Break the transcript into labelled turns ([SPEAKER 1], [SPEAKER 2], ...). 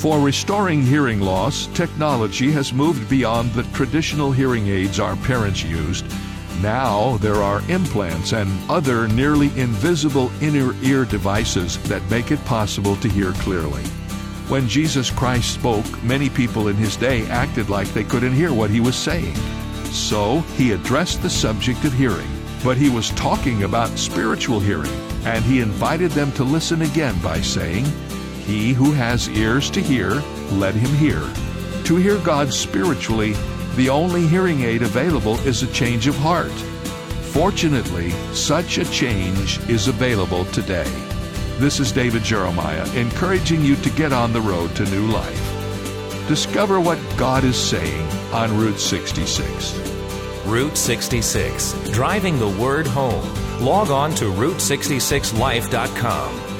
[SPEAKER 1] For restoring hearing loss, technology has moved beyond the traditional hearing aids our parents used. Now there are implants and other nearly invisible inner ear devices that make it possible to hear clearly. When Jesus Christ spoke, many people in his day acted like they couldn't hear what he was saying. So he addressed the subject of hearing, but he was talking about spiritual hearing, and he invited them to listen again by saying, He who has ears to hear, let him hear. To hear God spiritually, the only hearing aid available is a change of heart. Fortunately, such a change is available today. This is David Jeremiah encouraging you to get on the road to new life. Discover what God is saying on Route 66.
[SPEAKER 2] Route 66, driving the word home. Log on to Route66Life.com.